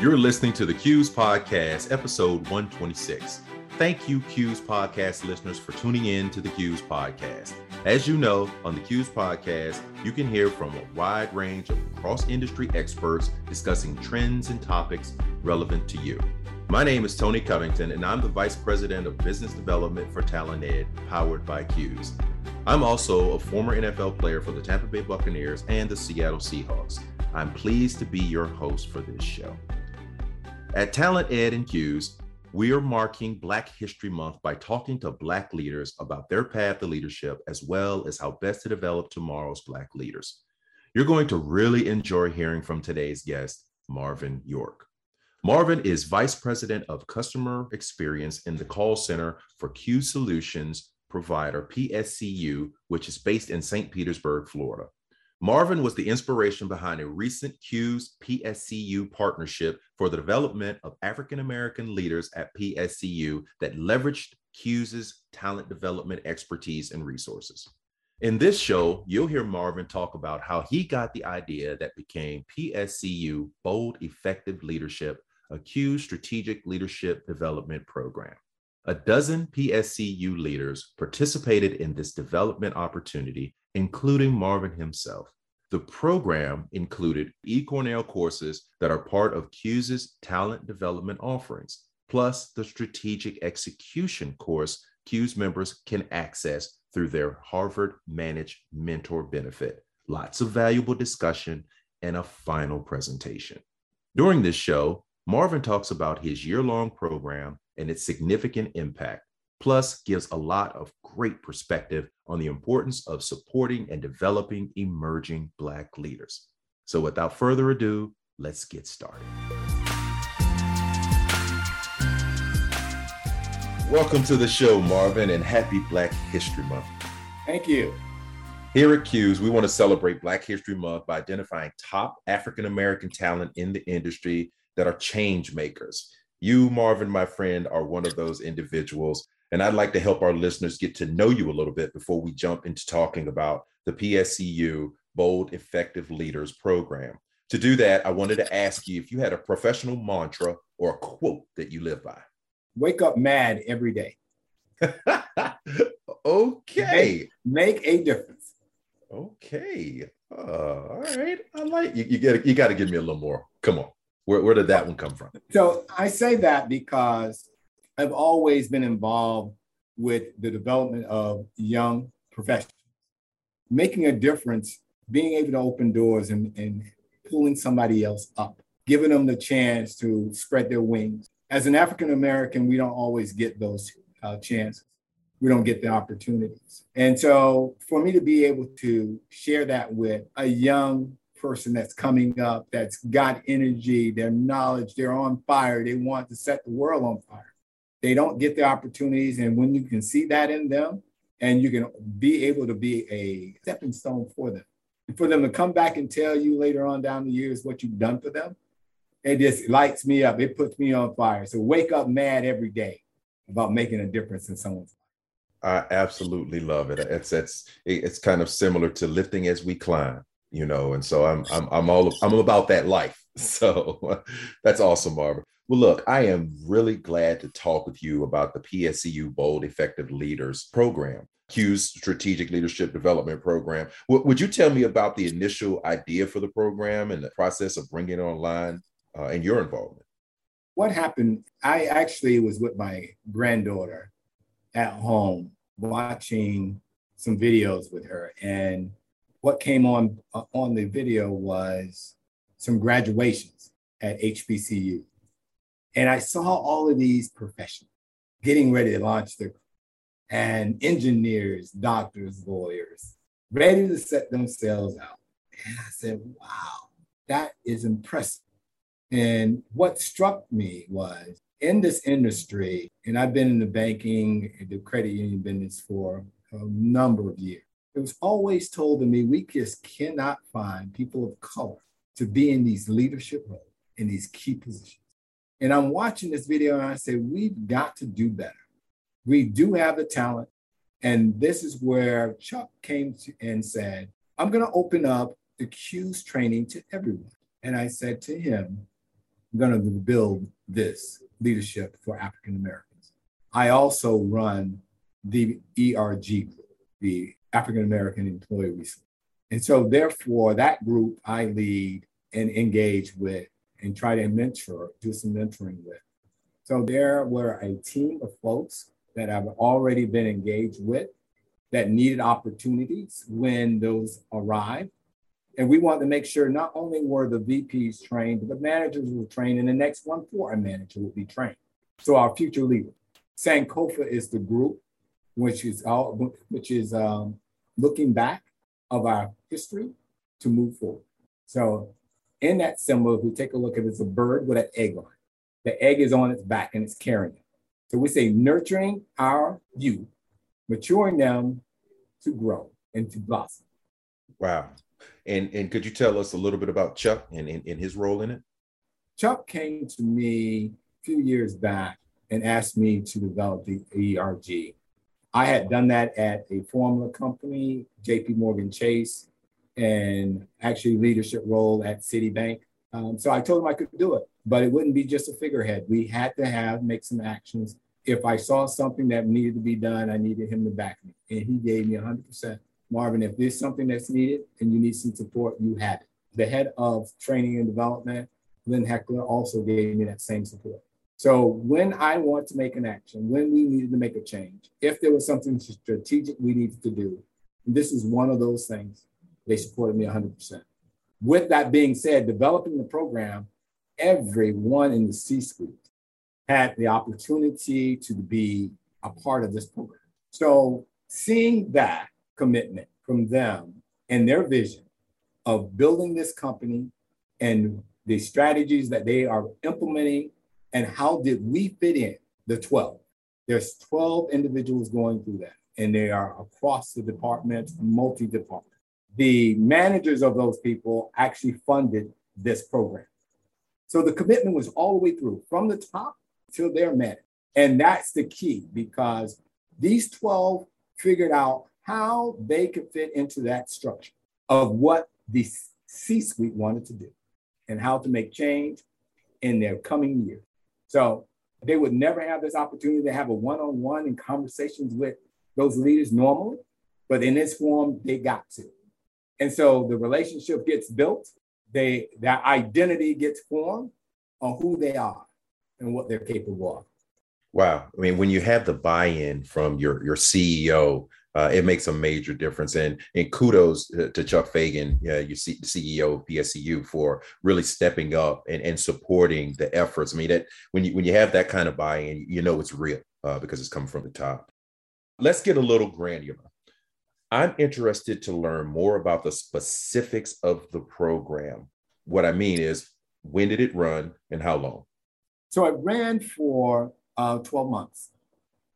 You're listening to the CUES Podcast, episode 126. Thank you, CUES Podcast listeners, for tuning in to the CUES Podcast. As you know, on the CUES Podcast, you can hear from a wide range of cross industry experts discussing trends and topics relevant to you. My name is Tony Covington, and I'm the Vice President of Business Development for Talent Ed, powered by CUES. I'm also a former NFL player for the Tampa Bay Buccaneers and the Seattle Seahawks. I'm pleased to be your host for this show. At Talent Ed and CUES, we are marking Black History Month by talking to Black leaders about their path to leadership, as well as how best to develop tomorrow's Black leaders. You're going to really enjoy hearing from today's guest, Marvin York. Marvin is Vice President of Customer Experience in the call center for CUES Solutions provider, PSCU, which is based in St. Petersburg, Florida. Marvin was the inspiration behind a recent CUES PSCU partnership for the development of African American leaders at PSCU that leveraged CUES's talent development expertise and resources. In this show, you'll hear Marvin talk about how he got the idea that became PSCU Bold Effective Leadership, a CUES strategic leadership development program. A dozen PSCU leaders participated in this development opportunity, including Marvin himself. The program included eCornell courses that are part of CUES's talent development offerings, plus the strategic execution course CUES members can access through their Harvard Managed Mentor benefit. Lots of valuable discussion and a final presentation. During this show, Marvin talks about his year long program and its significant impact, plus, gives a lot of great perspective on the importance of supporting and developing emerging Black leaders. So, without further ado, let's get started. Welcome to the show, Marvin, and happy Black History Month. Thank you. Here at CUES, we want to celebrate Black History Month by identifying top African American talent in the industry that are change makers. You, Marvin, my friend, are one of those individuals. And I'd like to help our listeners get to know you a little bit before we jump into talking about the PSCU Bold Effective Leaders program. To do that, I wanted to ask you if you had a professional mantra or a quote that you live by. Wake up mad every day. okay. Make, make, a difference. Okay. Uh, all right. I like you. You get. You got to give me a little more. Come on. Where, where did that one come from? So I say that because I've always been involved with the development of young professionals, making a difference, being able to open doors and, and pulling somebody else up, giving them the chance to spread their wings. As an African American, we don't always get those uh, chances. We don't get the opportunities. And so for me to be able to share that with a young person that's coming up that's got energy, their knowledge, they're on fire, they want to set the world on fire. They don't get the opportunities. And when you can see that in them and you can be able to be a stepping stone for them, and for them to come back and tell you later on down the years what you've done for them, it just lights me up. It puts me on fire. So wake up mad every day about making a difference in someone's life. I absolutely love it. It's it's it's kind of similar to lifting as we climb you know and so i'm i'm, I'm all i'm about that life so that's awesome barbara. Well look i am really glad to talk with you about the pscu bold effective leaders program CUES strategic leadership development program. W- would you tell me about the initial idea for the program and the process of bringing it online uh, and your involvement? What happened i actually was with my granddaughter at home watching some videos with her and what came on uh, on the video was some graduations at HBCU. And I saw all of these professionals getting ready to launch their and engineers, doctors, lawyers, ready to set themselves out. And I said, wow, that is impressive. And what struck me was in this industry, and I've been in the banking, and the credit union business for a number of years it was always told to me we just cannot find people of color to be in these leadership roles, in these key positions. And I'm watching this video and I say, we've got to do better. We do have the talent. And this is where Chuck came to and said, I'm going to open up the CUES training to everyone. And I said to him, I'm going to build this leadership for African Americans. I also run the ERG group, the African American Employee Resource. And so, therefore, that group I lead and engage with and try to mentor, do some mentoring with. So, there were a team of folks that I've already been engaged with that needed opportunities when those arrived. And we wanted to make sure not only were the VPs trained, but the managers were trained, and the next one for a manager would be trained. So our future leader, Sankofa is the group, which is all, which is um, looking back of our history to move forward. So in that symbol, if we take a look at it, it's a bird with an egg on it. The egg is on its back and it's carrying it. So we say nurturing our youth, maturing them to grow and to blossom. Wow. And and could you tell us a little bit about Chuck and, and, and his role in it? Chuck came to me a few years back and asked me to develop the ERG. I had done that at a formula company, JP Morgan Chase, and actually leadership role at Citibank. Um, so I told him I could do it, but it wouldn't be just a figurehead. We had to have make some actions. If I saw something that needed to be done, I needed him to back me, and he gave me 100%. Marvin, if there's something that's needed and you need some support, you have it. The head of training and development, Lynn Heckler, also gave me that same support. So when I want to make an action, when we needed to make a change, if there was something strategic we needed to do, this is one of those things, they supported me 100%. With that being said, developing the program, everyone in the C suite had the opportunity to be a part of this program. So seeing that commitment from them and their vision of building this company and the strategies that they are implementing and how did we fit in the 12 there's 12 individuals going through that and they are across the departments multi-department the managers of those people actually funded this program so the commitment was all the way through from the top till their manager and that's the key because these 12 figured out how they could fit into that structure of what the C suite wanted to do and how to make change in their coming years. So they would never have this opportunity to have a one on one and conversations with those leaders normally, but in this form, they got to. And so the relationship gets built, they that identity gets formed on who they are and what they're capable of. Wow. I mean, when you have the buy-in from your your CEO uh, it makes a major difference. And and kudos to Chuck Fagan, uh, you see the CEO of PSCU for really stepping up and, and supporting the efforts. I mean that when you when you have that kind of buy-in, you know it's real uh, because it's coming from the top. Let's get a little granular. I'm interested to learn more about the specifics of the program. What I mean is, when did it run and how long? So it ran for uh, 12 months.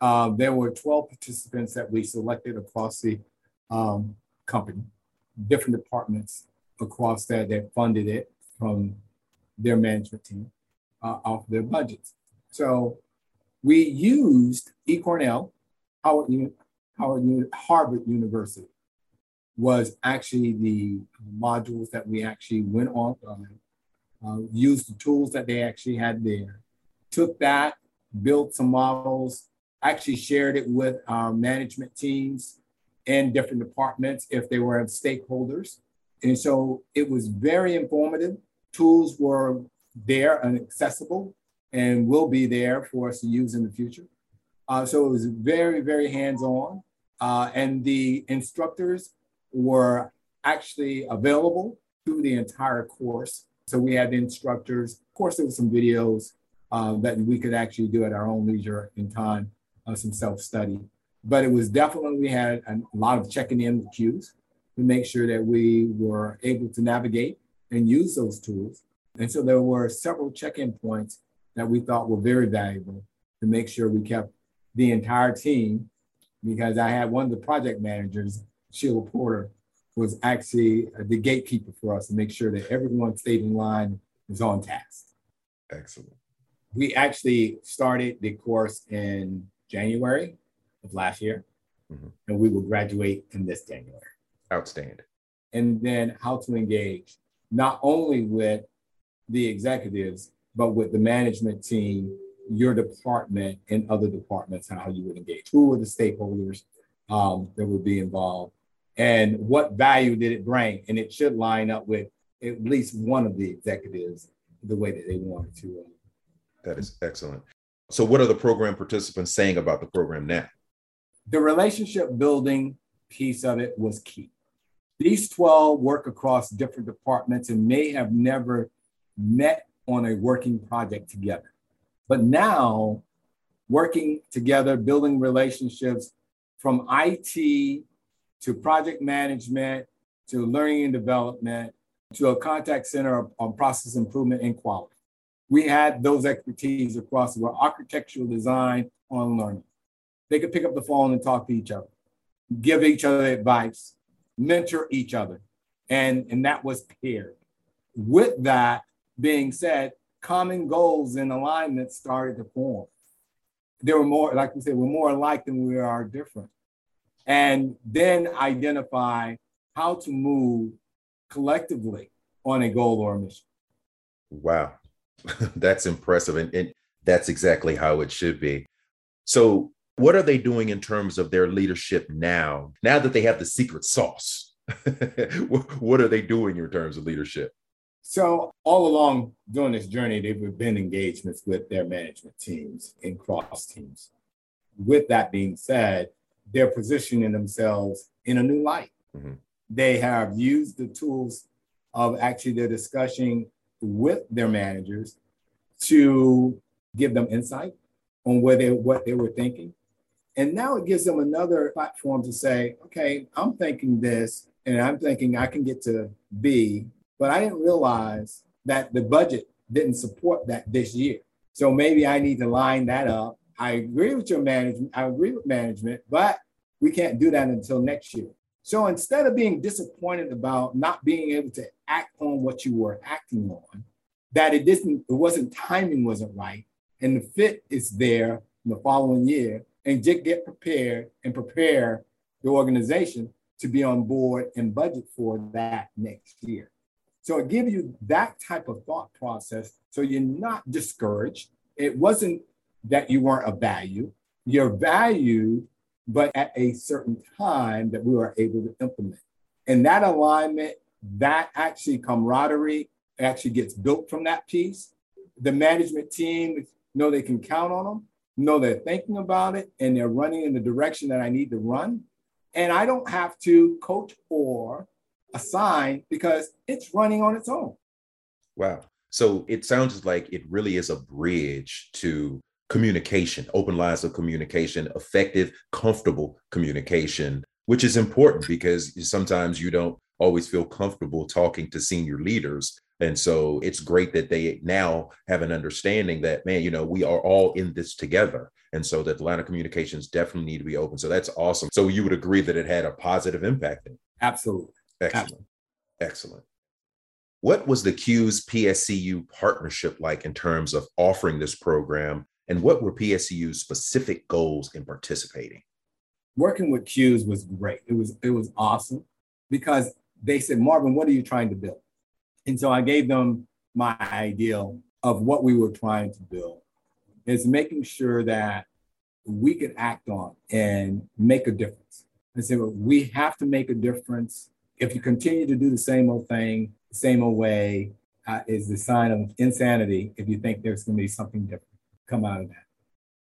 Uh, there were 12 participants that we selected across the um, company, different departments across that that funded it from their management team uh, off their budgets. So we used eCornell, Howard, Howard, Harvard University was actually the modules that we actually went on, uh, used the tools that they actually had there, took that, built some models, actually shared it with our management teams and different departments if they were stakeholders. And so it was very informative. Tools were there and accessible and will be there for us to use in the future. Uh, so it was very, very hands-on. Uh, and the instructors were actually available through the entire course. So we had instructors. Of course, there were some videos uh, that we could actually do at our own leisure and time uh, some self-study. But it was definitely, we had a lot of checking in with CUES to make sure that we were able to navigate and use those tools. And so there were several check-in points that we thought were very valuable to make sure we kept the entire team, because I had one of the project managers, Sheila Porter, was actually the gatekeeper for us to make sure that everyone stayed in line was on task. Excellent. We actually started the course in January of last year, mm-hmm. and we will graduate in this January. Outstanding. And then how to engage not only with the executives, but with the management team, your department and other departments, how you would engage. Who were the stakeholders um, that would be involved? And what value did it bring? And it should line up with at least one of the executives the way that they wanted to. Uh, that is excellent. So, what are the program participants saying about the program now? The relationship building piece of it was key. These 12 work across different departments and may have never met on a working project together. But now, working together, building relationships from IT to project management to learning and development to a contact center on process improvement and quality. We had those expertise across the architectural design on learning. They could pick up the phone and talk to each other, give each other advice, mentor each other. And, and that was paired. With that being said, common goals and alignment started to form. There were more, like we said, we're more alike than we are different. And then identify how to move collectively on a goal or a mission. Wow, that's impressive. And, and that's exactly how it should be. So, what are they doing in terms of their leadership now, now that they have the secret sauce? what are they doing in terms of leadership? So, all along during this journey, they've been engagements with their management teams and cross teams. With that being said, they're positioning themselves in a new light. Mm-hmm. They have used the tools of actually their discussion with their managers to give them insight on where they what they were thinking. And now it gives them another platform to say, okay, I'm thinking this and I'm thinking I can get to B, but I didn't realize that the budget didn't support that this year. So maybe I need to line that up. I agree with your management. I agree with management, but we can't do that until next year. So instead of being disappointed about not being able to act on what you were acting on, that it didn't, it wasn't timing wasn't right, and the fit is there in the following year, and just get prepared and prepare the organization to be on board and budget for that next year. So it gives you that type of thought process. So you're not discouraged. It wasn't that you weren't of value. You're valued but at a certain time that we were able to implement. And that alignment, that actually camaraderie actually gets built from that piece. The management team know they can count on them, know they're thinking about it, and they're running in the direction that I need to run. And I don't have to coach or assign because it's running on its own. Wow. So it sounds like it really is a bridge to communication, open lines of communication, effective, comfortable communication, which is important because sometimes you don't always feel comfortable talking to senior leaders. And so it's great that they now have an understanding that, man, you know, we are all in this together. And so that the line of communications definitely need to be open. So that's awesome. So you would agree that it had a positive impact? Absolutely. Excellent. Excellent. What was the CUES PSCU partnership like in terms of offering this program and what were PSCU's specific goals in participating? Working with CUES was great. It was it was awesome because they said, Marvin, what are you trying to build? And so I gave them my ideal of what we were trying to build is making sure that we could act on and make a difference. I said, well, we have to make a difference. If you continue to do the same old thing, the same old way, uh, is the sign of insanity if you think there's going to be something different come out of that.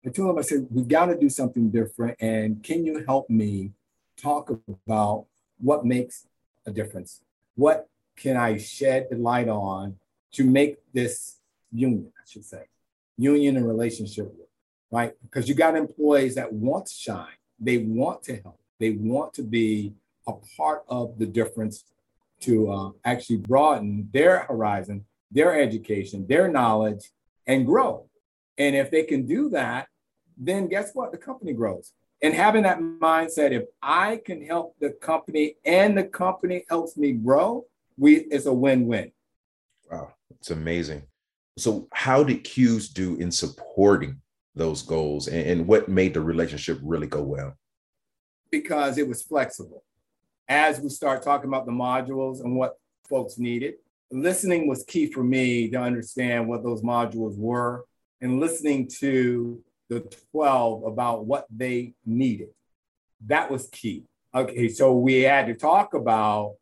I told him, I said, we got to do something different. And can you help me talk about what makes a difference? What can I shed the light on to make this union, I should say, union and relationship work, right? Because you got employees that want to shine, they want to help, they want to be a part of the difference to uh, actually broaden their horizon, their education, their knowledge, and grow. And if they can do that, then guess what? The company grows. And having that mindset, if I can help the company and the company helps me grow, we it's a win-win. Wow, it's amazing. So, how did CUES do in supporting those goals, and, and what made the relationship really go well? Because it was flexible. As we start talking about the modules and what folks needed, listening was key for me to understand what those modules were and listening to the 12 about what they needed. That was key. Okay, so we had to talk about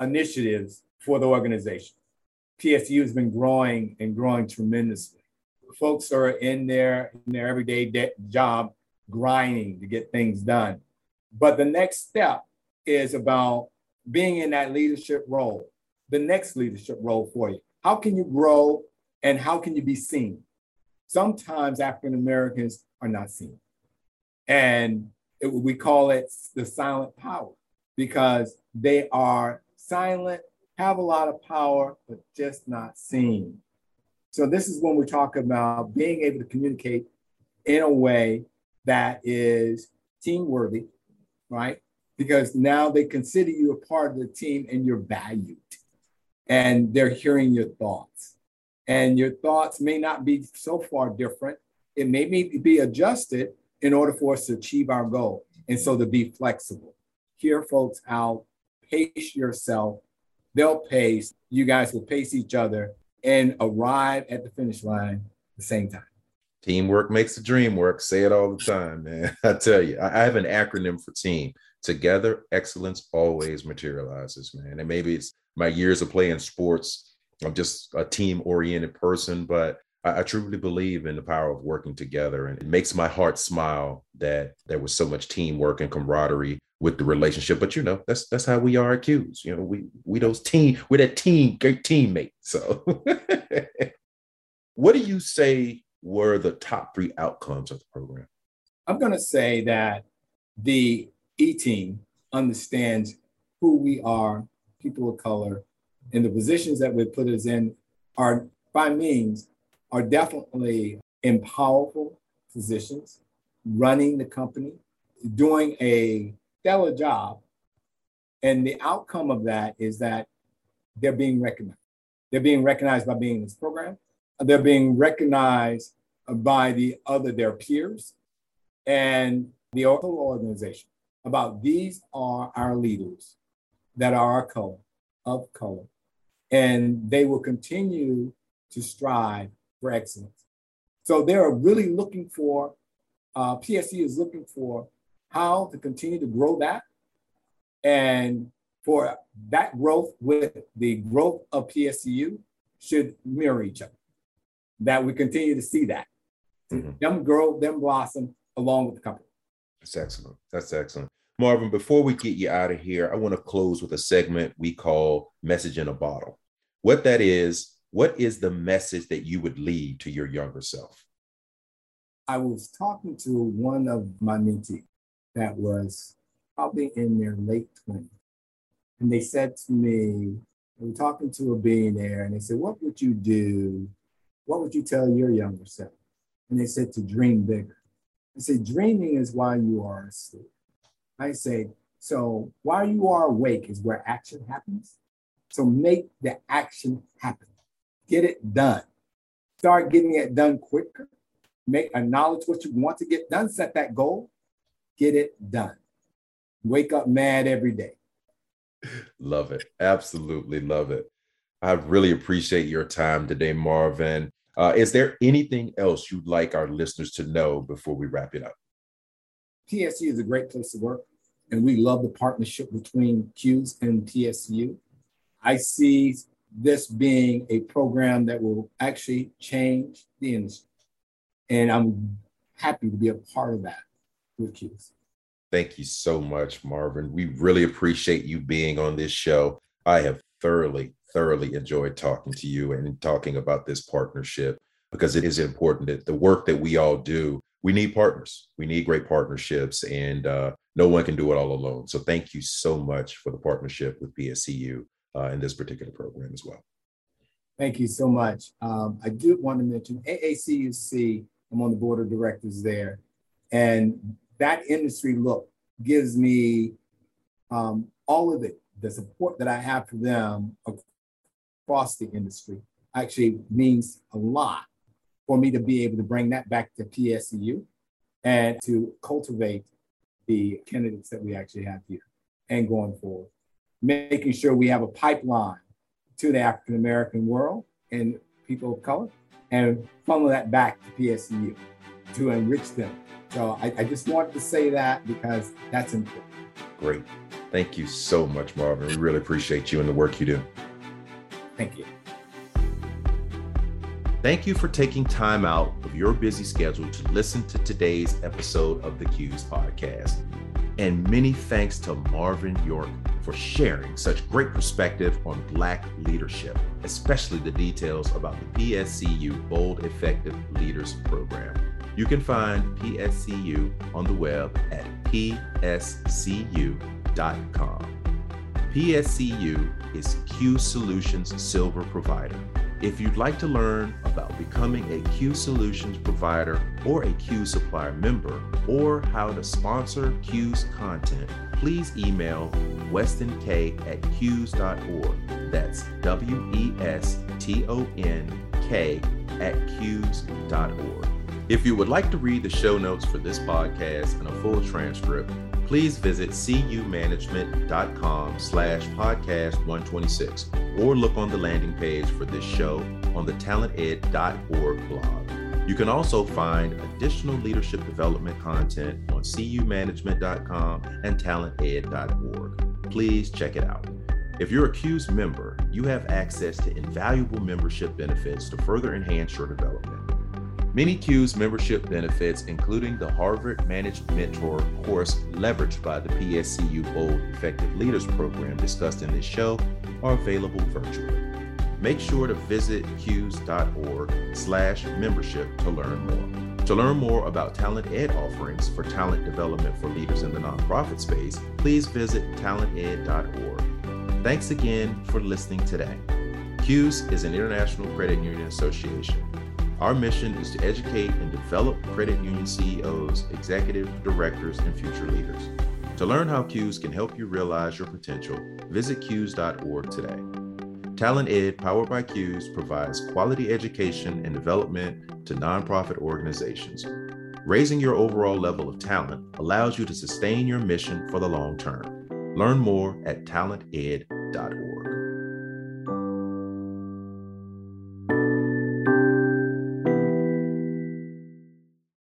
initiatives for the organization. PSU has been growing and growing tremendously. Folks are in their, in their everyday de- job grinding to get things done. But the next step is about being in that leadership role, the next leadership role for you. How can you grow and how can you be seen? Sometimes African Americans are not seen. And it, we call it the silent power because they are silent, have a lot of power, but just not seen. So, this is when we talk about being able to communicate in a way that is team worthy, right? Because now they consider you a part of the team and you're valued and they're hearing your thoughts. And your thoughts may not be so far different. It may be adjusted in order for us to achieve our goal. And so to be flexible. Hear folks out, pace yourself. They'll pace. You guys will pace each other and arrive at the finish line at the same time. Teamwork makes the dream work. Say it all the time, man. I tell you, I have an acronym for team. Together, excellence always materializes, man. And maybe it's my years of playing sports. I'm just a team oriented person, but I, I, truly believe in the power of working together. And it makes my heart smile that there was so much teamwork and camaraderie with the relationship. But you know, that's that's how we are accused. You know, we we those team, we're that team, great teammate. So what do you say were the top three outcomes of the program? I'm going to say that the E team understands who we are, people of color, and the positions that we put us in are by means are definitely in powerful positions, running the company, doing a stellar job. And the outcome of that is that they're being recognized. They're being recognized by being in this program. They're being recognized by the other their peers and the whole organization about these are our leaders that are our color of color and they will continue to strive for excellence so they're really looking for uh, psu is looking for how to continue to grow that and for that growth with the growth of psu should mirror each other that we continue to see that mm-hmm. them grow, them blossom along with the company. That's excellent. That's excellent. Marvin, before we get you out of here, I want to close with a segment we call Message in a Bottle. What that is, what is the message that you would lead to your younger self? I was talking to one of my mentees that was probably in their late 20s. And they said to me, we were talking to a billionaire, and they said, What would you do? What would you tell your younger self? And they said to dream bigger. I said, dreaming is why you are asleep. I say, so while you are awake is where action happens. So make the action happen. Get it done. Start getting it done quicker. Make acknowledge what you want to get done. Set that goal. Get it done. Wake up mad every day. Love it. Absolutely love it. I really appreciate your time today, Marvin. Uh, is there anything else you'd like our listeners to know before we wrap it up? PSU is a great place to work, and we love the partnership between CUES and TSU. I see this being a program that will actually change the industry, and I'm happy to be a part of that with CUES. Thank you so much, Marvin. We really appreciate you being on this show. I have thoroughly, thoroughly enjoyed talking to you and talking about this partnership because it is important that the work that we all do, we need partners. We need great partnerships, and uh, no one can do it all alone. So, thank you so much for the partnership with PSCU uh, in this particular program as well. Thank you so much. Um, I do want to mention AACUC, I'm on the board of directors there, and that industry look gives me um, all of it, the support that I have for them across the industry actually means a lot for me to be able to bring that back to PSCU and to cultivate the candidates that we actually have here and going forward. Making sure we have a pipeline to the African American world and people of color and funnel that back to PSCU to enrich them. So I, I just wanted to say that because that's important. Great. Thank you so much, Marvin. We really appreciate you and the work you do. Thank you. Thank you for taking time out of your busy schedule to listen to today's episode of the CUES podcast. And many thanks to Marvin York for sharing such great perspective on Black leadership, especially the details about the PSCU Bold Effective Leaders Program. You can find PSCU on the web at pscu.com. PSCU is CUES Solutions Silver Provider. If you'd like to learn about becoming a CUES Solutions provider or a CUES supplier member, or how to sponsor CUES content, please email westonk at cues.org. That's W E S T O N K at cues.org. If you would like to read the show notes for this podcast and a full transcript, please visit cumanagement.com slash podcast 126 or look on the landing page for this show on the talented.org blog. You can also find additional leadership development content on cumanagement.com and talented.org. Please check it out. If you're a CUES member, you have access to invaluable membership benefits to further enhance your development. Many CUES membership benefits, including the Harvard ManageMentor course leveraged by the PSCU Bold Effective Leaders program discussed in this show, are available virtually. Make sure to visit cues.org slash membership to learn more. To learn more about Talent Ed offerings for talent development for leaders in the nonprofit space, please visit talented.org. Thanks again for listening today. CUES is an international credit union association. Our mission is to educate and develop credit union CEOs, executive directors, and future leaders. To learn how CUES can help you realize your potential, visit CUES.org today. Talent Ed, powered by CUES, provides quality education and development to nonprofit organizations. Raising your overall level of talent allows you to sustain your mission for the long term. Learn more at talented.org.